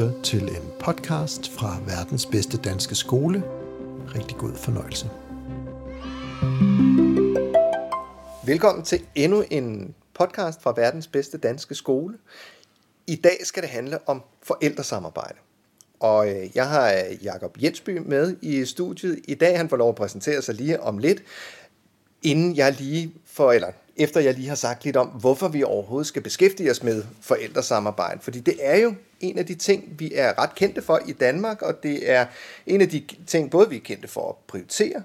lytter til en podcast fra verdens bedste danske skole. Rigtig god fornøjelse. Velkommen til endnu en podcast fra verdens bedste danske skole. I dag skal det handle om forældresamarbejde. Og øh, jeg har øh, Jakob Jensby med i studiet. I dag han får lov at præsentere sig lige om lidt, inden jeg lige for, eller efter jeg lige har sagt lidt om, hvorfor vi overhovedet skal beskæftige os med forældresamarbejde. Fordi det er jo en af de ting, vi er ret kendte for i Danmark, og det er en af de ting, både vi er kendte for at prioritere,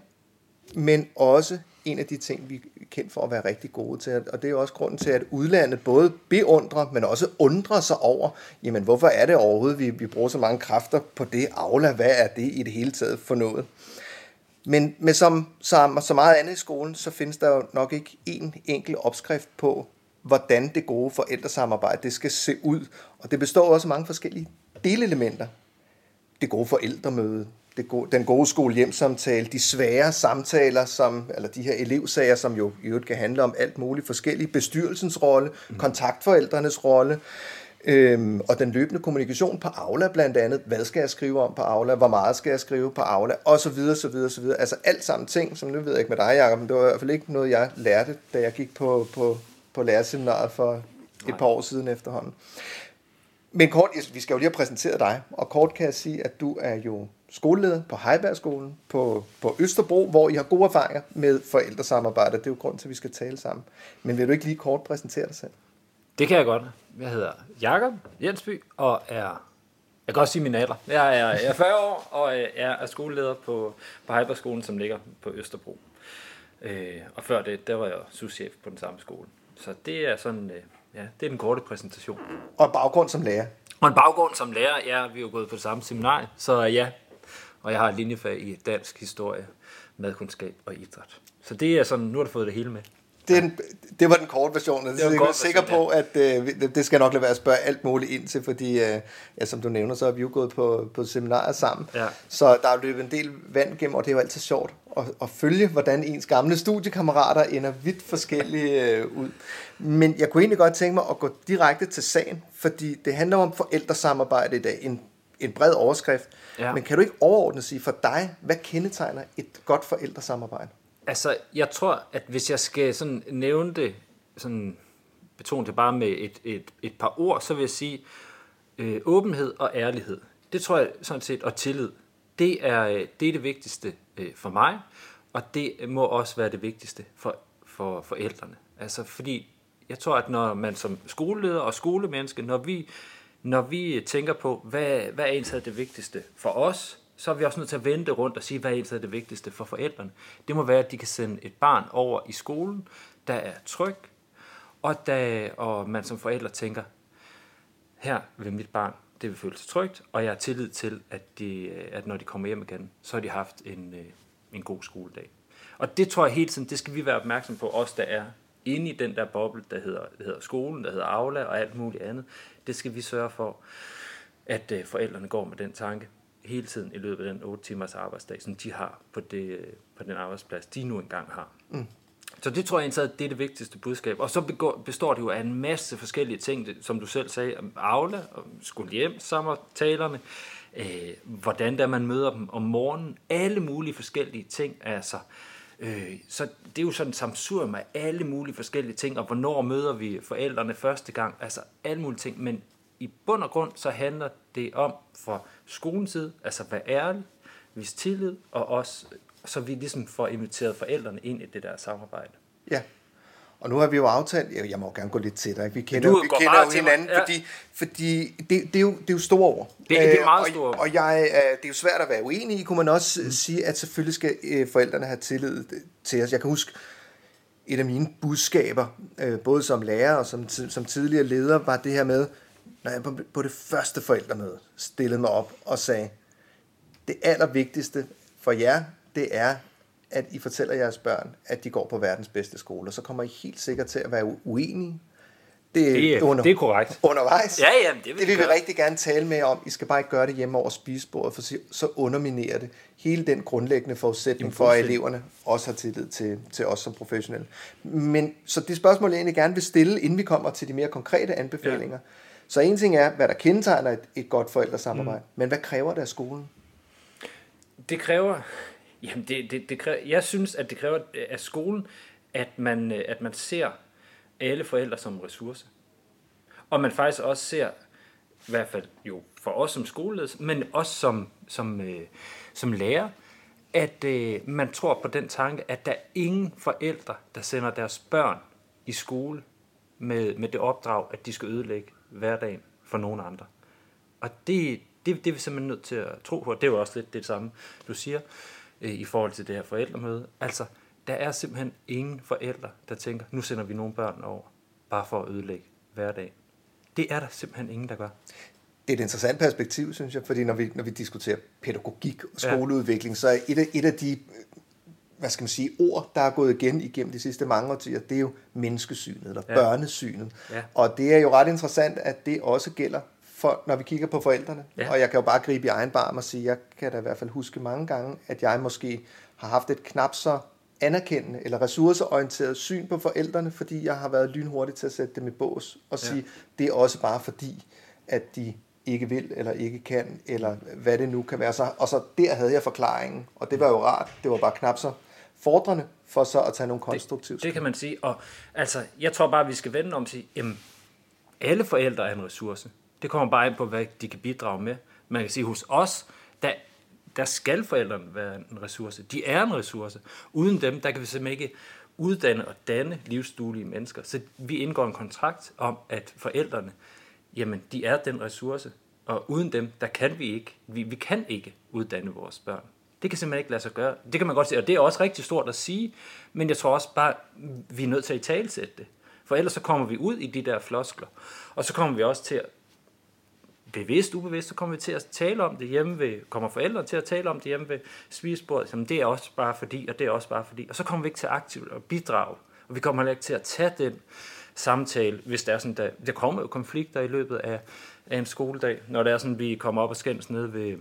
men også en af de ting, vi er kendt for at være rigtig gode til. Og det er jo også grunden til, at udlandet både beundrer, men også undrer sig over, jamen hvorfor er det overhovedet, vi, vi bruger så mange kræfter på det Aula? Hvad er det i det hele taget for noget? Men med som, som så meget andet i skolen, så findes der jo nok ikke en enkelt opskrift på, hvordan det gode forældresamarbejde det skal se ud. Og det består også af mange forskellige delelementer. Det gode forældremøde, det gode, den gode skole-hjem-samtale, de svære samtaler, som, eller de her elevsager, som jo i øvrigt kan handle om alt muligt forskelligt, bestyrelsens rolle, mm. kontaktforældrenes rolle, Øhm, og den løbende kommunikation på Aula blandt andet, hvad skal jeg skrive om på Aula, hvor meget skal jeg skrive på Aula, og så videre, så videre, så videre. Altså alt sammen ting, som nu ved jeg ikke med dig, Jacob, men det var i hvert fald ikke noget, jeg lærte, da jeg gik på, på, på lærerseminaret for et Nej. par år siden efterhånden. Men kort, vi skal jo lige have præsenteret dig, og kort kan jeg sige, at du er jo skoleleder på Heibergskolen på, på Østerbro, hvor I har gode erfaringer med forældresamarbejde. Det er jo grund til, at vi skal tale sammen. Men vil du ikke lige kort præsentere dig selv? Det kan jeg godt. Jeg hedder Jakob Jensby, og er, jeg kan også sige min alder. Jeg er, jeg er 40 år, og jeg er skoleleder på, på Hyperskolen, som ligger på Østerbro. Øh, og før det, der var jeg souschef på den samme skole. Så det er sådan, øh, ja, det er den korte præsentation. Og en baggrund som lærer? Og en baggrund som lærer, ja, vi er jo gået på det samme seminar, så ja. Og jeg har linjefag i dansk historie, madkundskab og idræt. Så det er sådan, nu har du fået det hele med den, det var den korte version. Det jeg er sikker på, at øh, det skal nok lade være at spørge alt muligt ind til, fordi, øh, ja, som du nævner, så har vi jo gået på, på seminarer sammen. Ja. Så der er løbet en del vand gennem, og det er jo altid sjovt at, at følge, hvordan ens gamle studiekammerater ender vidt forskellige øh, ud. Men jeg kunne egentlig godt tænke mig at gå direkte til sagen, fordi det handler om forældresamarbejde i dag. En, en bred overskrift. Ja. Men kan du ikke overordnet sige for dig, hvad kendetegner et godt forældresamarbejde? Altså, jeg tror, at hvis jeg skal sådan nævne det, sådan betone det bare med et, et, et par ord, så vil jeg sige øh, åbenhed og ærlighed. Det tror jeg sådan set, og tillid. Det er øh, det, er det vigtigste øh, for mig, og det må også være det vigtigste for, for forældrene. Altså, fordi jeg tror, at når man som skoleleder og skolemenneske, når vi, når vi tænker på, hvad, hvad er egentlig det vigtigste for os, så er vi også nødt til at vente rundt og sige, hvad er det vigtigste for forældrene. Det må være, at de kan sende et barn over i skolen, der er tryg, og, der, og man som forældre tænker, her vil mit barn, det vil føle sig trygt, og jeg har tillid til, at, de, at når de kommer hjem igen, så har de haft en, øh, en god skoledag. Og det tror jeg hele tiden, det skal vi være opmærksom på, os der er inde i den der boble, der hedder, der hedder skolen, der hedder Aula og alt muligt andet. Det skal vi sørge for, at øh, forældrene går med den tanke hele tiden i løbet af den 8 timers arbejdsdag, som de har på, det, på den arbejdsplads, de nu engang har. Mm. Så det tror jeg egentlig, det er det vigtigste budskab. Og så består det jo af en masse forskellige ting, som du selv sagde, om Aula, om skole hjem, samtalerne, øh, hvordan der man møder dem om morgenen, alle mulige forskellige ting, altså. Øh, så det er jo sådan samsurium af alle mulige forskellige ting, og hvornår møder vi forældrene første gang, altså alle mulige ting, men i bund og grund, så handler det om for skolens side, altså være ærlig, vise tillid, og også, så vi ligesom får inviteret forældrene ind i det der samarbejde. Ja, og nu har vi jo aftalt, jeg, jeg må gerne gå lidt til dig, vi kender, vi kender jo hinanden, ja. fordi, fordi det, det, er jo, det er jo store ord. Det, det er øh, meget store ord. Og, og jeg, det er jo svært at være uenig i, kunne man også mm. sige, at selvfølgelig skal øh, forældrene have tillid til os. Jeg kan huske, et af mine budskaber, øh, både som lærer og som, som tidligere leder, var det her med, når jeg på, på det første forældremøde stillede mig op og sagde, det allervigtigste for jer, det er, at I fortæller jeres børn, at de går på verdens bedste skole, og så kommer I helt sikkert til at være uenige. Det, det, er, under, det er korrekt. Undervejs. Ja, ja, det vil, det vil vi, vi rigtig gerne tale med om. I skal bare ikke gøre det hjemme over spisebordet, for så underminerer det hele den grundlæggende forudsætning for, at eleverne også har tillid til, til os som professionelle. Men så det spørgsmål, jeg egentlig gerne vil stille, inden vi kommer til de mere konkrete anbefalinger, ja Så en ting er, hvad der kendetegner et, et godt forældresamarbejde, mm. men hvad kræver det af skolen? Det kræver, jamen det, det, det kræver, jeg synes, at det kræver af skolen, at man, at man ser alle forældre som ressource. Og man faktisk også ser, i hvert fald jo for os som skoleledelse, men også som, som, øh, som lærer, at øh, man tror på den tanke, at der er ingen forældre, der sender deres børn i skole med, med det opdrag, at de skal ødelægge hverdagen for nogen andre. Og det, det, det er vi simpelthen nødt til at tro på. Det er jo også lidt det samme, du siger, øh, i forhold til det her forældremøde. Altså, der er simpelthen ingen forældre, der tænker, nu sender vi nogle børn over, bare for at ødelægge hverdagen. Det er der simpelthen ingen, der gør. Det er et interessant perspektiv, synes jeg, fordi når vi, når vi diskuterer pædagogik og skoleudvikling, ja. så er et af, et af de hvad skal man sige, ord, der er gået igen igennem de sidste mange årtier, det er jo menneskesynet, eller ja. børnesynet. Ja. Og det er jo ret interessant, at det også gælder, for, når vi kigger på forældrene. Ja. Og jeg kan jo bare gribe i egen barm og sige, jeg kan da i hvert fald huske mange gange, at jeg måske har haft et knap så anerkendende eller ressourceorienteret syn på forældrene, fordi jeg har været lynhurtig til at sætte dem i bås og sige, ja. det er også bare fordi, at de ikke vil eller ikke kan, eller hvad det nu kan være. Så, og så der havde jeg forklaringen, og det var jo rart. Det var bare knap så fordrende for så at tage nogle konstruktive det, det kan man sige, og altså, jeg tror bare, vi skal vende om og sige, jamen, alle forældre er en ressource. Det kommer bare ind på, hvad de kan bidrage med. Man kan sige, hos os, der, der skal forældrene være en ressource. De er en ressource. Uden dem, der kan vi simpelthen ikke uddanne og danne livsduelige mennesker. Så vi indgår en kontrakt om, at forældrene, jamen, de er den ressource. Og uden dem, der kan vi ikke, vi, vi kan ikke uddanne vores børn. Det kan simpelthen ikke lade sig gøre. Det kan man godt sige, og det er også rigtig stort at sige, men jeg tror også bare, vi er nødt til at i talsætte det. For ellers så kommer vi ud i de der floskler. Og så kommer vi også til at, bevidst, ubevidst, så kommer vi til at tale om det hjemme ved, kommer forældre til at tale om det hjemme ved spisebordet, som det er også bare fordi, og det er også bare fordi. Og så kommer vi ikke til aktivt at bidrage, og vi kommer heller ikke til at tage den samtale, hvis der er sådan, der, der kommer jo konflikter i løbet af, af en skoledag, når det er sådan, vi kommer op og skændes ned ved,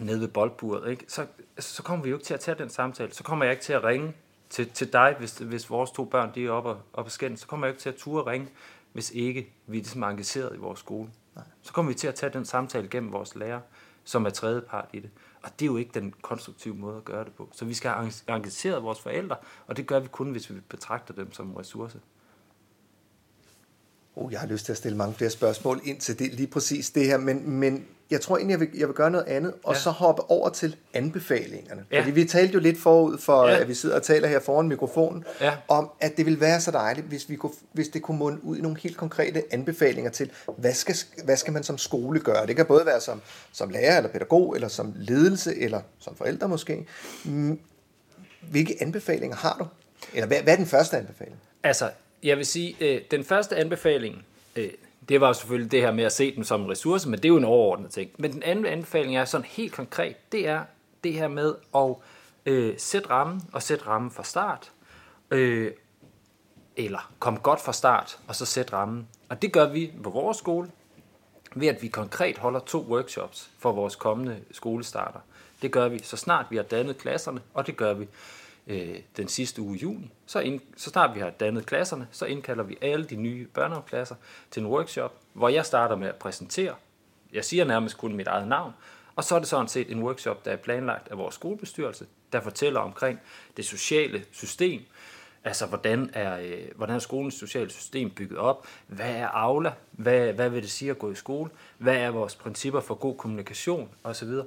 nede ved boldburet, ikke? Så, så kommer vi jo ikke til at tage den samtale. Så kommer jeg ikke til at ringe til, til dig, hvis, hvis vores to børn de er oppe og, op og skændes. Så kommer jeg ikke til at ture ringe, hvis ikke vi er ligesom engageret i vores skole. Nej. Så kommer vi til at tage den samtale gennem vores lærer, som er tredje part i det. Og det er jo ikke den konstruktive måde at gøre det på. Så vi skal have engageret vores forældre, og det gør vi kun, hvis vi betragter dem som en ressource. Oh, jeg har lyst til at stille mange flere spørgsmål ind til det, lige præcis det her, men, men jeg tror egentlig, jeg vil, jeg vil gøre noget andet, og ja. så hoppe over til anbefalingerne. Ja. Fordi vi talte jo lidt forud for, ja. at vi sidder og taler her foran mikrofonen, ja. om at det ville være så dejligt, hvis, vi kunne, hvis det kunne munde ud i nogle helt konkrete anbefalinger til, hvad skal, hvad skal man som skole gøre? Det kan både være som, som lærer eller pædagog, eller som ledelse, eller som forældre måske. Mm, hvilke anbefalinger har du? Eller hvad, hvad er den første anbefaling? Altså, jeg vil sige, øh, den første anbefaling, øh, det var selvfølgelig det her med at se dem som en ressource, men det er jo en overordnet ting. Men den anden anbefaling er sådan helt konkret, det er det her med at øh, sætte rammen, og sætte rammen fra start, øh, eller kom godt fra start, og så sætte rammen. Og det gør vi på vores skole, ved at vi konkret holder to workshops for vores kommende skolestarter. Det gør vi så snart vi har dannet klasserne, og det gør vi øh, den sidste uge i juni. Så, ind, så snart vi har dannet klasserne, så indkalder vi alle de nye børnehaveklasser til en workshop, hvor jeg starter med at præsentere. Jeg siger nærmest kun mit eget navn, og så er det sådan set en workshop, der er planlagt af vores skolebestyrelse, der fortæller omkring det sociale system, Altså, hvordan er, øh, hvordan er skolens sociale system bygget op? Hvad er Aula? Hvad, hvad vil det sige at gå i skole? Hvad er vores principper for god kommunikation? Og så videre.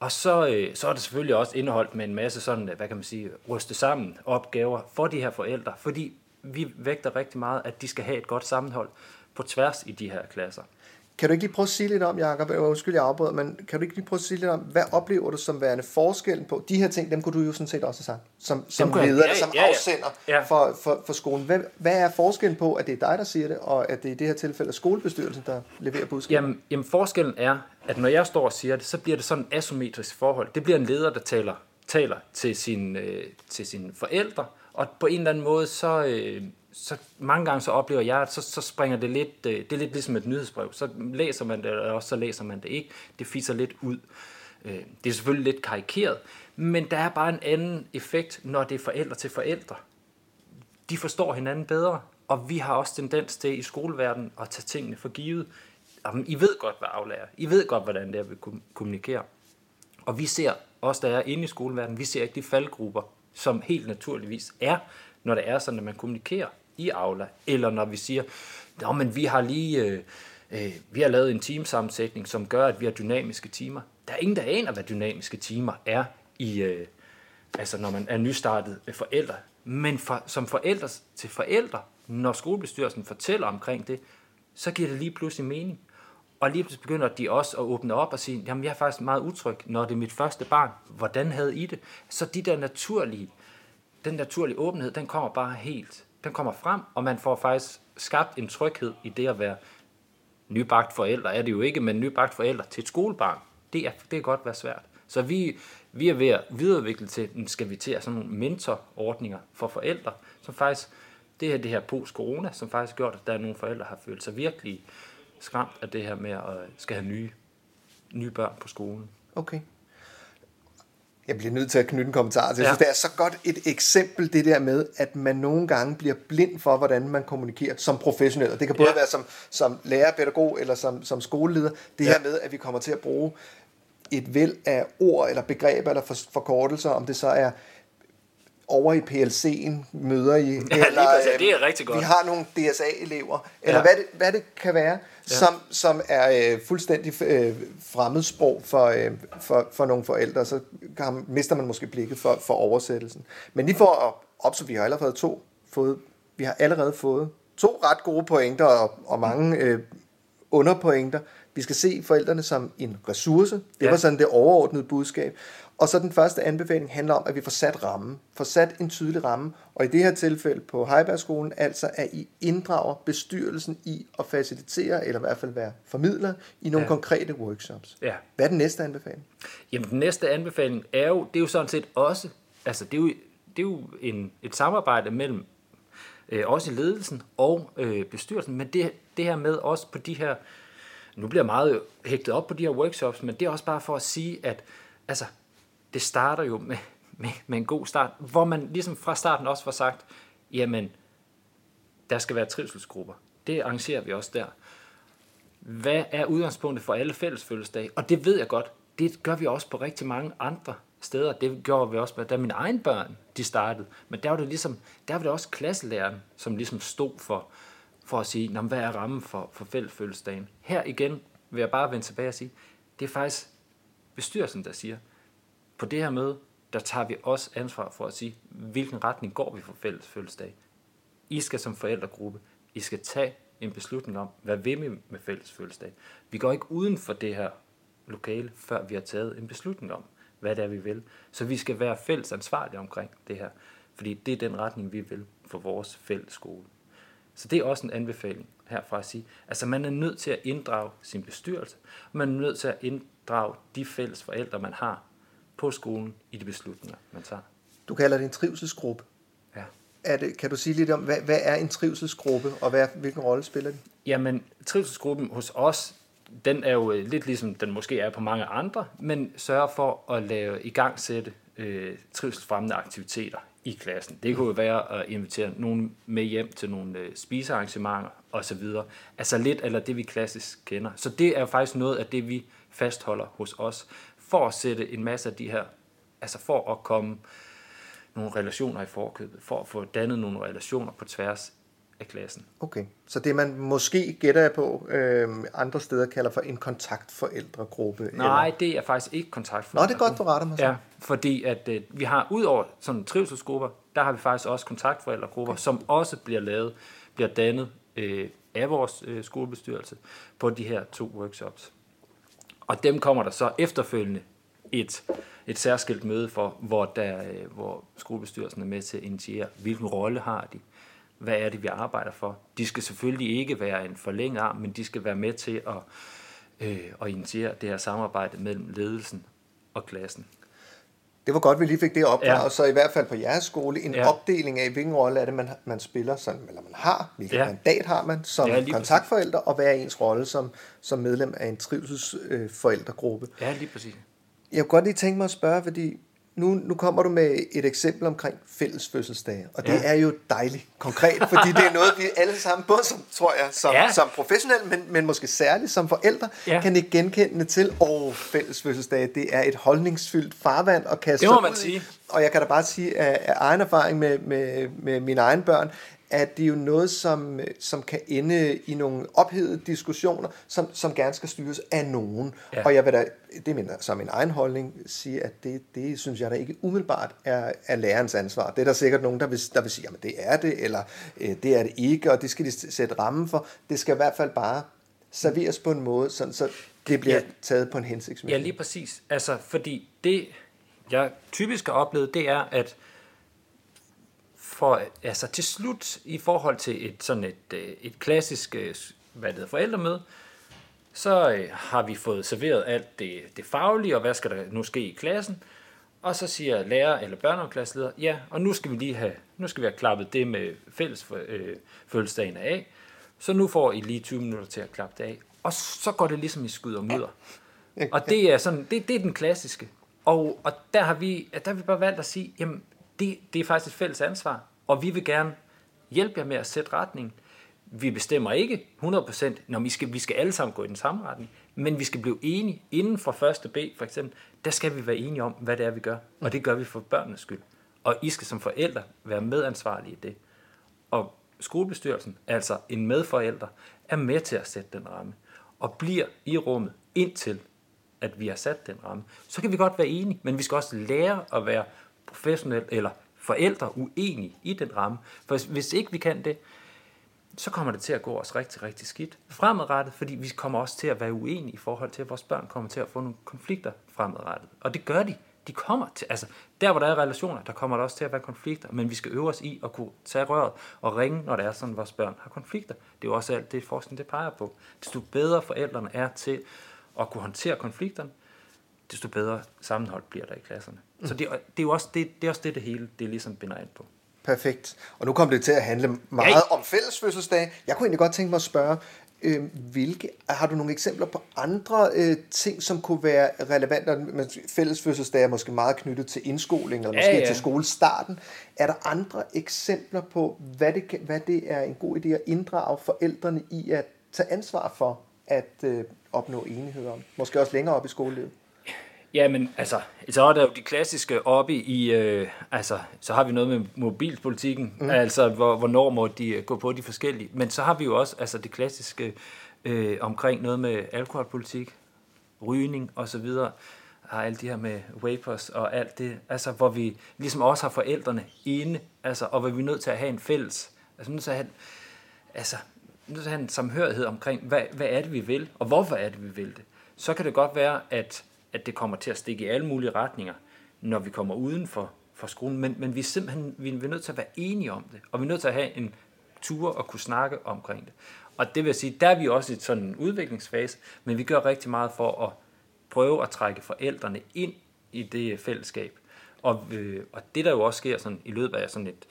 Og så, øh, så er det selvfølgelig også indeholdt med en masse sådan, øh, hvad kan man sige, ryste sammen opgaver for de her forældre, fordi vi vægter rigtig meget, at de skal have et godt sammenhold på tværs i de her klasser. Kan du ikke lige prøve at sige lidt om, Jacob, undskyld, jeg afbryder, men kan du ikke lige prøve at sige lidt om, hvad oplever du som værende forskellen på, de her ting, dem kunne du jo sådan set også have sagt, som, som leder, ja, som ja, ja. afsender ja. For, for, for skolen. Hvad, hvad er forskellen på, at det er dig, der siger det, og at det i det her tilfælde er skolebestyrelsen, der leverer budskabet? Jamen, jamen forskellen er, at når jeg står og siger det, så bliver det sådan et asymmetrisk forhold. Det bliver en leder, der taler, taler til, sin, øh, til sine forældre, og på en eller anden måde, så, øh, så mange gange så oplever jeg, at så, så springer det lidt, øh, det er lidt ligesom et nyhedsbrev. Så læser man det, eller også så læser man det ikke. Det fiser lidt ud. Øh, det er selvfølgelig lidt karikeret, men der er bare en anden effekt, når det er forældre til forældre. De forstår hinanden bedre. Og vi har også tendens til i skoleverdenen at tage tingene for givet. Jamen, I ved godt, hvad aflærer. I ved godt, hvordan det er, vi kommunikerer. Og vi ser, også der er inde i skoleverdenen, vi ser ikke de faldgrupper, som helt naturligvis er, når det er sådan, at man kommunikerer i Aula, eller når vi siger, Nå, men vi har lige øh, øh, vi har lavet en teamsammensætning, som gør, at vi har dynamiske timer. Der er ingen, der aner, hvad dynamiske timer er, i, øh, altså når man er nystartet øh, forældre. Men for, som forældre til forældre, når skolebestyrelsen fortæller omkring det, så giver det lige pludselig mening. Og lige pludselig begynder de også at åbne op og sige, jamen jeg er faktisk meget utryg, når det er mit første barn. Hvordan havde I det? Så de der naturlige, den naturlige åbenhed, den kommer bare helt, den kommer frem, og man får faktisk skabt en tryghed i det at være nybagt forældre. Er det jo ikke, men nybagt forældre til et skolebarn. Det, er, det kan godt være svært. Så vi, vi er ved at videreudvikle til, skal vi til at sådan nogle mentorordninger for forældre, som faktisk, det her, det her post-corona, som faktisk gjort, at der er nogle forældre, der har følt sig virkelig skræmt af det her med at øh, skal have nye, nye børn på skolen. Okay. Jeg bliver nødt til at knytte en kommentar til. Ja. Så det er så godt et eksempel, det der med, at man nogle gange bliver blind for, hvordan man kommunikerer som professionel. Og det kan både ja. være som, som lærer, pædagog eller som, som skoleleder. Det ja. her med, at vi kommer til at bruge et væld af ord eller begreber eller forkortelser, om det så er over i PLC'en møder I, ja, eller præcis, det er rigtig godt. vi har nogle DSA-elever, eller ja. hvad, det, hvad det kan være, ja. som, som er øh, fuldstændig øh, fremmedsprog for, øh, for, for nogle forældre, så kan, mister man måske blikket for, for oversættelsen. Men lige for at opsummere, vi har allerede to fået, vi har allerede fået to ret gode pointer og, og mange øh, underpointer. Vi skal se forældrene som en ressource. Det ja. var sådan det overordnede budskab. Og så den første anbefaling handler om, at vi får sat ramme. Får sat en tydelig ramme. Og i det her tilfælde på Heibergskolen, altså at I inddrager bestyrelsen i at facilitere, eller i hvert fald være formidler, i nogle ja. konkrete workshops. Ja. Hvad er den næste anbefaling? Jamen den næste anbefaling er jo, det er jo sådan set også, altså det er jo, det er jo en, et samarbejde mellem øh, også ledelsen og øh, bestyrelsen, men det, det her med også på de her, nu bliver meget hægtet op på de her workshops, men det er også bare for at sige, at altså, det starter jo med, med, med en god start, hvor man ligesom fra starten også får sagt, jamen, der skal være trivselsgrupper. Det arrangerer vi også der. Hvad er udgangspunktet for alle fælles fødselsdage? Og det ved jeg godt, det gør vi også på rigtig mange andre steder. Det gjorde vi også, med, da mine egne børn de startede. Men der var det ligesom, der var det også klasselæreren, som ligesom stod for, for at sige, hvad er rammen for, for fællesfødselsdagen? Her igen vil jeg bare vende tilbage og sige, det er faktisk bestyrelsen, der siger, på det her møde, der tager vi også ansvar for at sige, hvilken retning går vi for fælles fødselsdag. I skal som forældregruppe, I skal tage en beslutning om, hvad vil vi med fælles fødselsdag. Vi går ikke uden for det her lokale, før vi har taget en beslutning om, hvad det er, vi vil. Så vi skal være fælles ansvarlige omkring det her, fordi det er den retning, vi vil for vores fælles skole. Så det er også en anbefaling herfra at sige, altså man er nødt til at inddrage sin bestyrelse, og man er nødt til at inddrage de fælles forældre, man har på skolen i de beslutninger, man tager. Du kalder det en trivselsgruppe. Ja. Er det, kan du sige lidt om, hvad, hvad er en trivselsgruppe, og hvad, hvilken rolle spiller de? Jamen, trivselsgruppen hos os, den er jo øh, lidt ligesom den måske er på mange andre, men sørger for at lave i gang sætte øh, trivselsfremmende aktiviteter i klassen. Det kunne jo være at invitere nogen med hjem til nogle øh, spisearrangementer osv. Altså lidt eller det, vi klassisk kender. Så det er jo faktisk noget af det, vi fastholder hos os for at sætte en masse af de her, altså for at komme nogle relationer i forkøbet, for at få dannet nogle relationer på tværs af klassen. Okay, så det man måske gætter jeg på, øh, andre steder kalder for en kontaktforældregruppe? Nej, eller? det er faktisk ikke kontaktforældre. Nå, det er godt, du retter mig så. Ja, fordi at øh, vi har, ud over sådan trivselsgrupper, der har vi faktisk også kontaktforældregrupper, okay. som også bliver lavet, bliver dannet øh, af vores øh, skolebestyrelse på de her to workshops. Og dem kommer der så efterfølgende et, et særskilt møde for, hvor, der, øh, hvor skolebestyrelsen er med til at initiere, hvilken rolle har de, hvad er det, vi arbejder for. De skal selvfølgelig ikke være en forlænget arm, men de skal være med til at, øh, at initiere det her samarbejde mellem ledelsen og klassen. Det var godt, vi lige fik det opklaret, ja. så i hvert fald på jeres skole, en ja. opdeling af, hvilken rolle er det, man, man spiller, sådan, eller man har, hvilket ja. mandat har man som ja, kontaktforælder, og hvad er ens rolle som, som medlem af en trivselsforældregruppe. Øh, ja, lige præcis. Jeg kunne godt lige tænke mig at spørge, fordi nu, nu kommer du med et eksempel omkring fælles fødselsdage, og det ja. er jo dejligt konkret, fordi det er noget, vi alle sammen, både som, tror jeg, som, ja. som professionelle, men, men måske særligt som forældre, ja. kan ikke genkende til, åh, fælles fødselsdage, det er et holdningsfyldt farvand at kaste det må man sige. Og jeg kan da bare sige af, af egen erfaring med, med, med mine egne børn, at det er jo noget, som, som kan ende i nogle ophedede diskussioner, som, som gerne skal styres af nogen. Ja. Og jeg vil da, det mener som min egen holdning, sige, at det, det synes jeg da ikke umiddelbart er, er lærerens ansvar. Det er der sikkert nogen, der vil, der vil sige, at det er det, eller øh, det er det ikke, og det skal de sætte rammen for. Det skal i hvert fald bare serveres på en måde, sådan, så det bliver ja. taget på en hensigtsmæssig. Ja, lige præcis. Altså, fordi det, jeg typisk har oplevet, det er, at for, altså til slut i forhold til et sådan et, øh, et klassisk øh, hvad det forældremøde, så øh, har vi fået serveret alt det, det faglige, og hvad skal der nu ske i klassen, og så siger lærer eller børnehaveklasseleder, ja, og nu skal vi lige have, nu skal vi have klappet det med fælles øh, fødselsdagen af, så nu får I lige 20 minutter til at klappe det af. Og så går det ligesom i skud og mudder. Og det er, sådan, det, det er den klassiske. Og, og der, har vi, der har vi bare valgt at sige, jamen, det, det er faktisk et fælles ansvar, og vi vil gerne hjælpe jer med at sætte retning. Vi bestemmer ikke 100%, når vi skal, vi skal alle sammen gå i den samme retning, men vi skal blive enige inden for første B, for eksempel, der skal vi være enige om, hvad det er, vi gør. Og det gør vi for børnenes skyld. Og I skal som forældre være medansvarlige i det. Og skolebestyrelsen, altså en medforælder, er med til at sætte den ramme. Og bliver i rummet indtil, at vi har sat den ramme. Så kan vi godt være enige, men vi skal også lære at være professionel eller forældre uenige i den ramme. For hvis ikke vi kan det, så kommer det til at gå os rigtig, rigtig skidt fremadrettet, fordi vi kommer også til at være uenige i forhold til, at vores børn kommer til at få nogle konflikter fremadrettet. Og det gør de. De kommer til, altså der hvor der er relationer, der kommer der også til at være konflikter, men vi skal øve os i at kunne tage røret og ringe, når det er sådan, at vores børn har konflikter. Det er jo også alt det, forskning det peger på. Desto bedre forældrene er til at kunne håndtere konflikterne, desto bedre sammenhold bliver der i klasserne. Mm. Så det, det, er jo også det, det, er også det, det hele det ligesom binder ind på. Perfekt. Og nu kommer det til at handle meget ja. om fælles fødselsdag. Jeg kunne egentlig godt tænke mig at spørge, øh, hvilke, har du nogle eksempler på andre øh, ting, som kunne være relevante? Fælles fødselsdag er måske meget knyttet til indskoling, eller måske ja, ja. til skolestarten. Er der andre eksempler på, hvad det, kan, hvad det er en god idé at inddrage forældrene i at tage ansvar for at øh, opnå enighed om? Måske også længere op i skolelivet? Ja, men altså, så er der jo de klassiske oppe i, øh, altså, så har vi noget med mobilpolitikken, mm. altså, hvor, hvornår må de øh, gå på de forskellige. Men så har vi jo også, altså, det klassiske øh, omkring noget med alkoholpolitik, rygning og så videre, har alt det her med vapors og alt det, altså, hvor vi ligesom også har forældrene inde, altså, og hvor vi er nødt til at have en fælles, altså, nødt til at have, altså, nødt til at have en samhørighed omkring, hvad, hvad er det, vi vil, og hvorfor er det, vi vil det. Så kan det godt være, at at det kommer til at stikke i alle mulige retninger, når vi kommer uden for, for skolen. Men, men vi er simpelthen vi er nødt til at være enige om det, og vi er nødt til at have en tur og kunne snakke omkring det. Og det vil sige, der er vi også i sådan en udviklingsfase, men vi gør rigtig meget for at prøve at trække forældrene ind i det fællesskab. Og, øh, og det der jo også sker sådan, i løbet af sådan et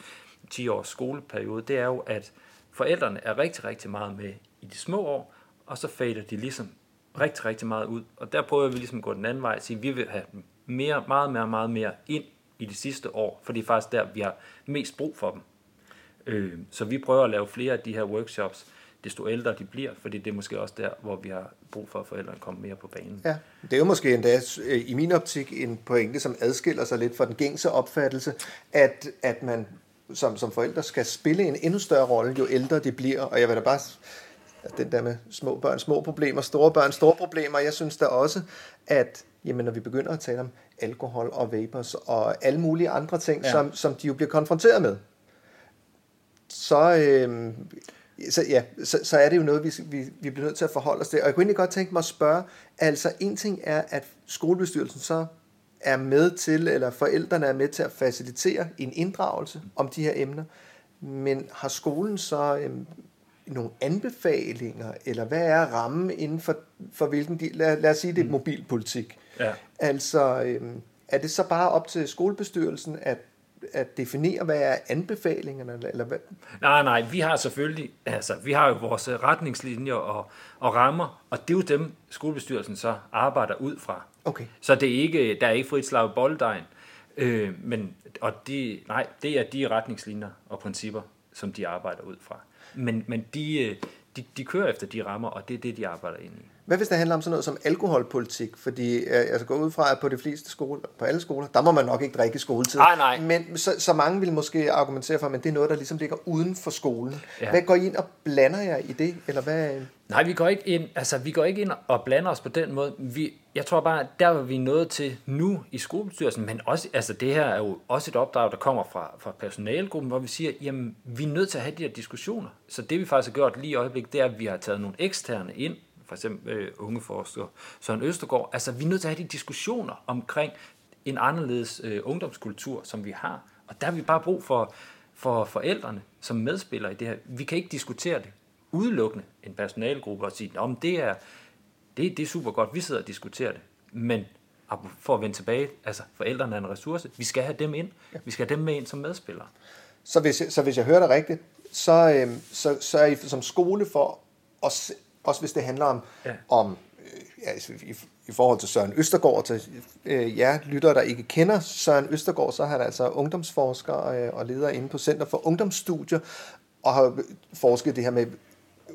10-års skoleperiode, det er jo, at forældrene er rigtig, rigtig meget med i de små år, og så fader de ligesom rigtig, rigtig meget ud. Og der prøver vi ligesom at gå den anden vej og sige, at vi vil have mere, meget mere, meget mere ind i de sidste år, for det er faktisk der, vi har mest brug for dem. Øh, så vi prøver at lave flere af de her workshops, desto ældre de bliver, fordi det er måske også der, hvor vi har brug for, at forældrene kommer mere på banen. Ja, det er jo måske endda øh, i min optik en pointe, som adskiller sig lidt fra den gængse opfattelse, at, at man som, som forældre skal spille en endnu større rolle, jo ældre de bliver. Og jeg vil da bare den der med små børn, små problemer, store børn, store problemer. Jeg synes da også, at jamen, når vi begynder at tale om alkohol og vapors og alle mulige andre ting, ja. som, som de jo bliver konfronteret med, så, øh, så, ja, så, så er det jo noget, vi, vi, vi bliver nødt til at forholde os til. Og jeg kunne egentlig godt tænke mig at spørge, altså en ting er, at skolebestyrelsen så er med til, eller forældrene er med til at facilitere en inddragelse om de her emner, men har skolen så øh, nogle anbefalinger, eller hvad er rammen inden for, for hvilken de, lad, lad os sige, det er mm. mobilpolitik. Ja. Altså, øhm, er det så bare op til skolebestyrelsen at, at definere, hvad er anbefalingerne? Eller, hvad? Nej, nej, vi har selvfølgelig, altså, vi har jo vores retningslinjer og, og rammer, og det er jo dem, skolebestyrelsen så arbejder ud fra. Okay. Så det er ikke, der er ikke frit slag bolledejen. Øh, men, og de, nej, det er de retningslinjer og principper, som de arbejder ud fra. Men, men de, øh, de, de kører efter de rammer, og det er det, de arbejder ind i. Hvad hvis det handler om sådan noget som alkoholpolitik? Fordi øh, jeg går ud fra, at på de fleste skoler, på alle skoler, der må man nok ikke drikke i skoletid. Nej, nej. Men så, så mange vil måske argumentere for, at det er noget, der ligesom ligger uden for skolen. Ja. Hvad går I ind og blander jer i det? Eller hvad? Nej, vi går ikke ind, altså, vi går ikke ind og blander os på den måde. Vi, jeg tror bare, der er vi nået til nu i skolebestyrelsen, men også, altså, det her er jo også et opdrag, der kommer fra, fra personalegruppen, hvor vi siger, jamen, vi er nødt til at have de her diskussioner. Så det vi faktisk har gjort lige i øjeblikket, det er, at vi har taget nogle eksterne ind, for eksempel øh, unge forsker Søren Østergaard. Altså, vi er nødt til at have de diskussioner omkring en anderledes øh, ungdomskultur, som vi har. Og der har vi bare brug for, for forældrene som medspillere i det her. Vi kan ikke diskutere det udelukkende en personalegruppe og sige, at det er, det, det er super godt, vi sidder og diskuterer det. Men for at vende tilbage, altså forældrene er en ressource, vi skal have dem ind. Vi skal have dem med ind som medspillere. Så hvis, så hvis jeg hører det rigtigt, så, øh, så, så er I som skole for, også, også hvis det handler om, Ja. om øh, ja, i, i forhold til Søren Østergaard, til øh, jer lyttere, der ikke kender Søren Østergaard, så er han altså ungdomsforsker øh, og leder inde på Center for Ungdomsstudier, og har forsket det her med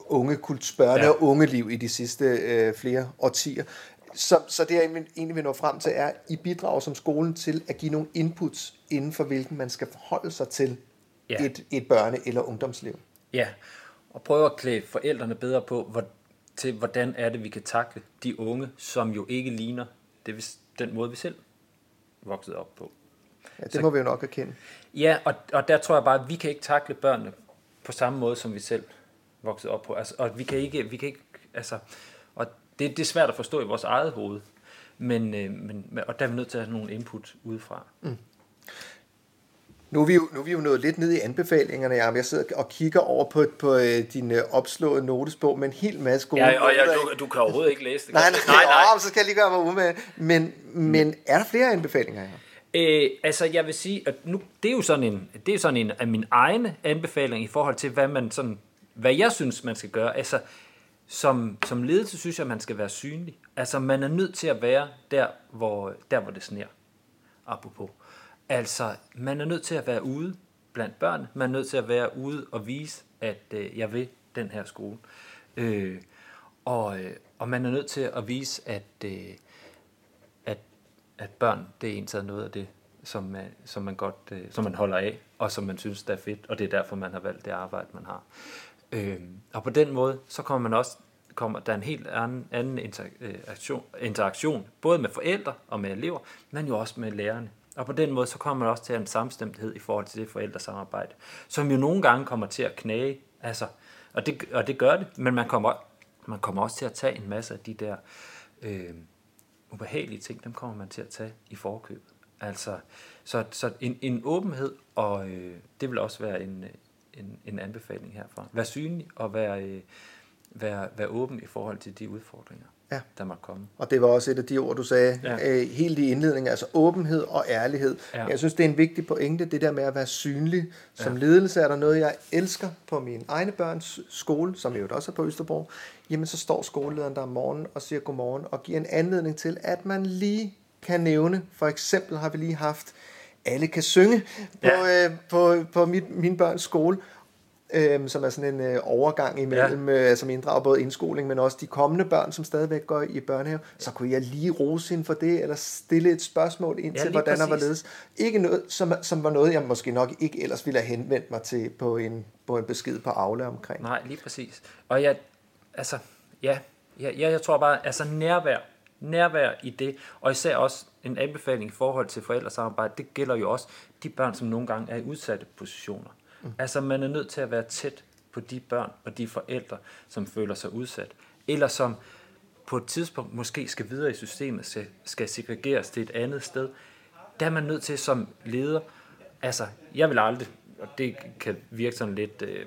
unge kult, børne- Ja. og ungeliv i de sidste øh, flere årtier. Så, så det jeg egentlig- vil nå frem til, er, at I bidrager som skolen til at give nogle inputs, inden for hvilken man skal forholde sig til Ja. et, et børne- eller ungdomsliv. Ja, og prøve at klæde forældrene bedre på, hvor, til hvordan er det, vi kan takle de unge, som jo ikke ligner det, den måde, vi selv voksede op på. Ja, det Så- må vi jo nok erkende. Ja, og, og der tror jeg bare, at vi kan ikke takle børnene på samme måde, som vi selv voksede op på. Altså, og vi kan ikke, vi kan ikke altså, og det, det er svært at forstå i vores eget hoved. Men, øh, men, og der er vi nødt til at have nogle input udefra. Mm. Nu er, vi jo, nu er vi jo nået lidt ned i anbefalingerne, Jacob. Jeg sidder og kigger over på, på øh, din øh, opslåede notesbog med en hel masse gode Ja, og jeg, du, du kan overhovedet ikke læse det. Nej, nej, nej, nej. Åh, så skal jeg lige gøre mig umage. Men, men er der flere anbefalinger her? Øh, altså, jeg vil sige, at nu, det er jo sådan en, det er sådan en af mine egne anbefalinger i forhold til, hvad man sådan, hvad jeg synes, man skal gøre. Altså, som, som ledelse synes jeg, man skal være synlig. Altså, man er nødt til at være der, hvor, der, hvor det sner. Apropos. Altså, man er nødt til at være ude blandt børn. Man er nødt til at være ude og vise, at øh, jeg vil den her skole. Øh, og, øh, og man er nødt til at vise, at, øh, at, at børn, det er egentlig noget af det, som man, som man godt, øh, som man holder af, og som man synes, der er fedt, og det er derfor, man har valgt det arbejde, man har. Øh, og på den måde, så kommer man også, kommer der en helt anden, anden interaktion, interaktion, både med forældre og med elever, men jo også med lærerne. Og på den måde, så kommer man også til en samstemthed i forhold til det forældresamarbejde, som jo nogle gange kommer til at knage, altså, og det, og det gør det, men man kommer, man kommer også til at tage en masse af de der øh, ubehagelige ting, dem kommer man til at tage i forkøbet. Altså, så, så en, en åbenhed, og øh, det vil også være en, en, en anbefaling herfra. Vær synlig og vær, øh, vær, vær åben i forhold til de udfordringer, Ja. der måtte komme. Og det var også et af de ord, du sagde ja. Øh, helt i indledningen, altså åbenhed og ærlighed. Ja. Jeg synes, det er en vigtig pointe, det der med at være synlig. Som ja. Ledelse er der noget, jeg elsker på min egne børns skole, som jo også er på Østerborg. Jamen, så står skolelederen der om morgenen og siger godmorgen, og giver en anledning til, at man lige kan nævne, for eksempel har vi lige haft, alle kan synge på, ja. øh, på, på mit, min børns skole, øhm, som er sådan en øh, overgang imellem, ja. øh, som inddrager både indskoling, men også de kommende børn, som stadigvæk går i børnehave, så kunne jeg lige rose hende for det, eller stille et spørgsmål ind Ja, til, lige hvordan der var præcis. ledes. Ikke noget, som, som var noget, jeg måske nok ikke ellers ville have henvendt mig til på en, på en besked på Aula omkring. Nej, lige præcis. Og jeg, altså, ja, ja, ja, jeg tror bare, altså nærvær, nærvær i det, og især også en anbefaling i forhold til forældresamarbejde, det gælder jo også de børn, som nogle gange er i udsatte positioner. Mm. Altså, man er nødt til at være tæt på de børn og de forældre, som føler sig udsat, eller som på et tidspunkt måske skal videre i systemet, skal, segregeres til et andet sted. Der er man nødt til som leder, altså, jeg vil aldrig, og det kan virke sådan lidt... Øh,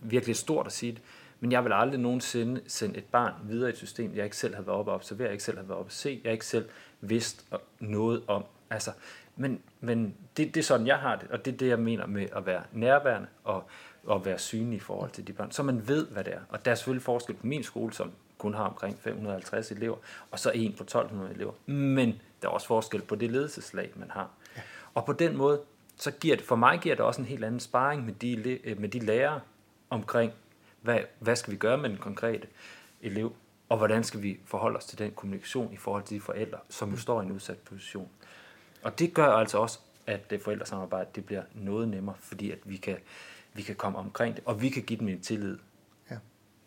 virkelig stort at sige det, men jeg vil aldrig nogensinde sende et barn videre i et system, jeg ikke selv har været oppe og observere, jeg ikke selv har været oppe og se, jeg ikke selv vidst noget om. Altså, men men det, det er sådan, jeg har det, og det er det, jeg mener med at være nærværende og, og være synlig i forhold til de børn, så man ved, hvad det er. Og der er selvfølgelig forskel på min skole, som kun har omkring 550 elever, og så en på 1200 elever. Men der er også forskel på det ledelseslag, man har. Ja. Og på den måde, så giver det, for mig giver det også en helt anden sparring med de, øh, med de lærere omkring, hvad, hvad skal vi gøre med den konkrete elev, og hvordan skal vi forholde os til den kommunikation i forhold til de forældre, som jo står i en udsat position. Og det gør altså også, at det forældresamarbejde det bliver noget nemmere, fordi at vi kan, vi kan komme omkring det, og vi kan give dem en tillid ja.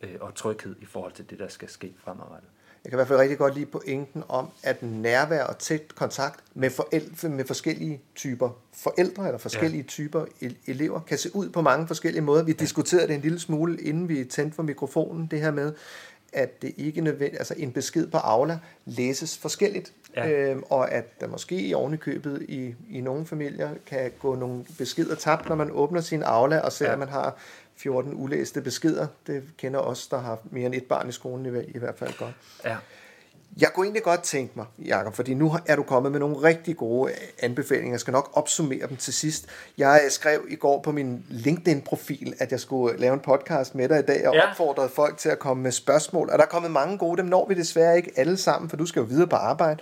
øh, og tryghed i forhold til det, der skal ske fremadrettet. Jeg kan i hvert fald rigtig godt lide pointen om, at nærvær og tæt kontakt med, forældre, med forskellige typer forældre eller forskellige ja. typer elever kan se ud på mange forskellige måder. Vi ja. diskuterede det en lille smule, inden vi tændte for mikrofonen, det her med, at det ikke nødvendigt, altså en besked på Aula læses forskelligt, ja. øhm, og at der måske i ovenikøbet i, i nogle familier kan gå nogle beskeder tabt, når man åbner sin Aula og ser, ja. at man har 14 ulæste beskeder. Det kender os, der har mere end et barn i skolen i, i hvert fald godt. Ja. Jeg kunne egentlig godt tænke mig, Jacob, fordi nu er du kommet med nogle rigtig gode anbefalinger. Jeg skal nok opsummere dem til sidst. Jeg skrev i går på min LinkedIn-profil, at jeg skulle lave en podcast med dig i dag, og ja. opfordrede folk til at komme med spørgsmål. Og der er kommet mange gode, dem når vi desværre ikke alle sammen, for du skal jo videre på arbejde.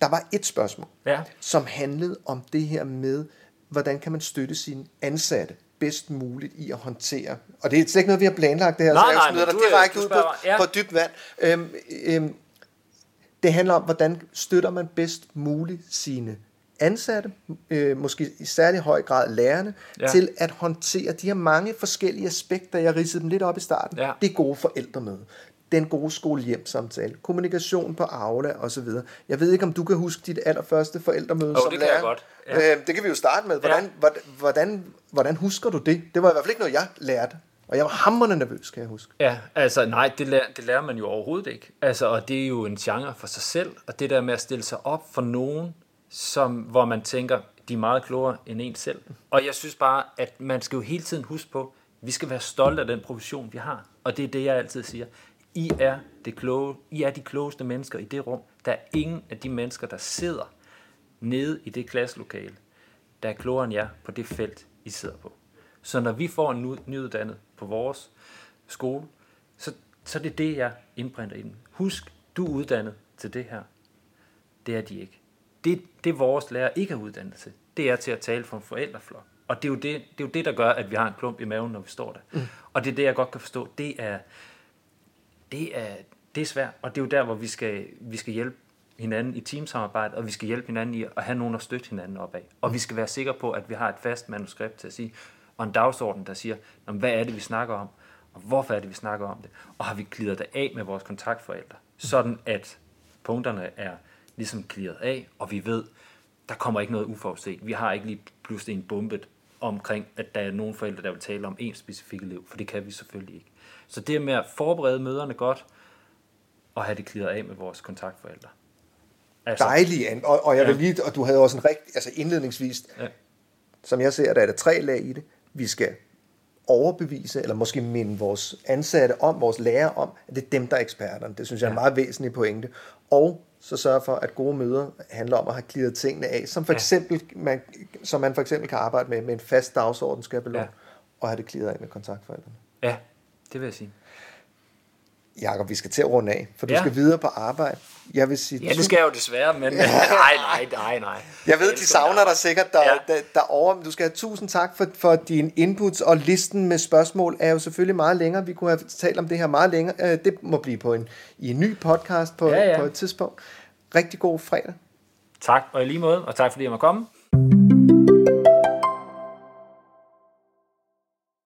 Der var et spørgsmål, ja. som handlede om det her med, hvordan kan man støtte sine ansatte bedst muligt i at håndtere. Og det er slet ikke noget, vi har planlagt det her, nej, så jeg nej, smider dig direkte ud på, ja. på dybt vand. Øhm, øhm, det handler om, hvordan støtter man bedst muligt sine ansatte, øh, måske i særlig høj grad lærerne, ja. til at håndtere de her mange forskellige aspekter, jeg ridsede dem lidt op i starten. Ja. Det gode forældremøde, den gode skole-hjem-samtale, kommunikation på Aula osv. Jeg ved ikke, om du kan huske dit allerførste forældremøde oh, som det lærer. Kan jeg godt. Ja. Øh, det kan vi jo starte med. Hvordan, ja. hvordan, hvordan husker du det? Det var i hvert fald ikke noget, jeg lærte. Og jeg var hammerende nervøs, kan jeg huske. Ja, altså nej, det lærer, det lærer man jo overhovedet ikke. Altså, og det er jo en genre for sig selv, og det der med at stille sig op for nogen, som, hvor man tænker, de er meget klogere end en selv. Og jeg synes bare, at man skal jo hele tiden huske på, vi skal være stolte af den profession, vi har. Og det er det, jeg altid siger. I er, det kloge, I er de klogeste mennesker i det rum. Der er ingen af de mennesker, der sidder nede i det klasselokale, der er klogere end jer på det felt, I sidder på. Så når vi får en nyuddannet på vores skole, så, så det er det, jeg indprinter i den. Husk, du er uddannet til det her. Det er de ikke. Det, det vores lærer ikke er uddannet til, det er til at tale for en forældreflok. Og det er, jo det, det er jo det, der gør, at vi har en klump i maven, når vi står der. Mm. Og det er det, jeg godt kan forstå. Det er, det er, det er svært, og det er jo der, hvor vi skal, vi skal hjælpe hinanden i teamsamarbejde, og vi skal hjælpe hinanden i at have nogen at støtte hinanden op af. Og vi skal være sikre på, at vi har et fast manuskript til at sige, og en dagsorden, der siger, hvad er det, vi snakker om, og hvorfor er det, vi snakker om det, og har vi klidet det af med vores kontaktforældre, sådan at punkterne er ligesom kliret af, og vi ved, der kommer ikke noget uforudset. Vi har ikke lige pludselig en bumpet omkring, at der er nogle forældre, der vil tale om en specifik elev, for det kan vi selvfølgelig ikke. Så det med at forberede møderne godt, og have det kliret af med vores kontaktforældre. Altså, Dejligt, og, og jeg vil lige, og du havde også en rigtig, altså indledningsvis, ja. som jeg ser, der er der tre lag i det vi skal overbevise, eller måske minde vores ansatte om, vores lærer om, at det er dem, der er eksperterne. Det synes jeg er en meget væsentlig pointe. Og så sørge for, at gode møder handler om at have kliret tingene af, som for eksempel, man, som man for eksempel kan arbejde med, med en fast dagsorden, skal jeg ja. og have det kliret af med kontaktforældrene. Ja, det vil jeg sige. Jakob, vi skal til at runde af, for du ja. skal videre på arbejde. Jeg vil sige, ja, det skal jeg jo desværre, men nej, nej, nej, nej. Jeg ved, de savner dig sikkert der, ja. der, derovre. Du skal have tusind tak for, for dine inputs, og listen med spørgsmål er jo selvfølgelig meget længere. Vi kunne have talt om det her meget længere. Øh, det må blive på en, i en ny podcast på, ja, ja. på et tidspunkt. Rigtig god fredag. Tak, og i lige måde, og tak fordi jeg måtte komme.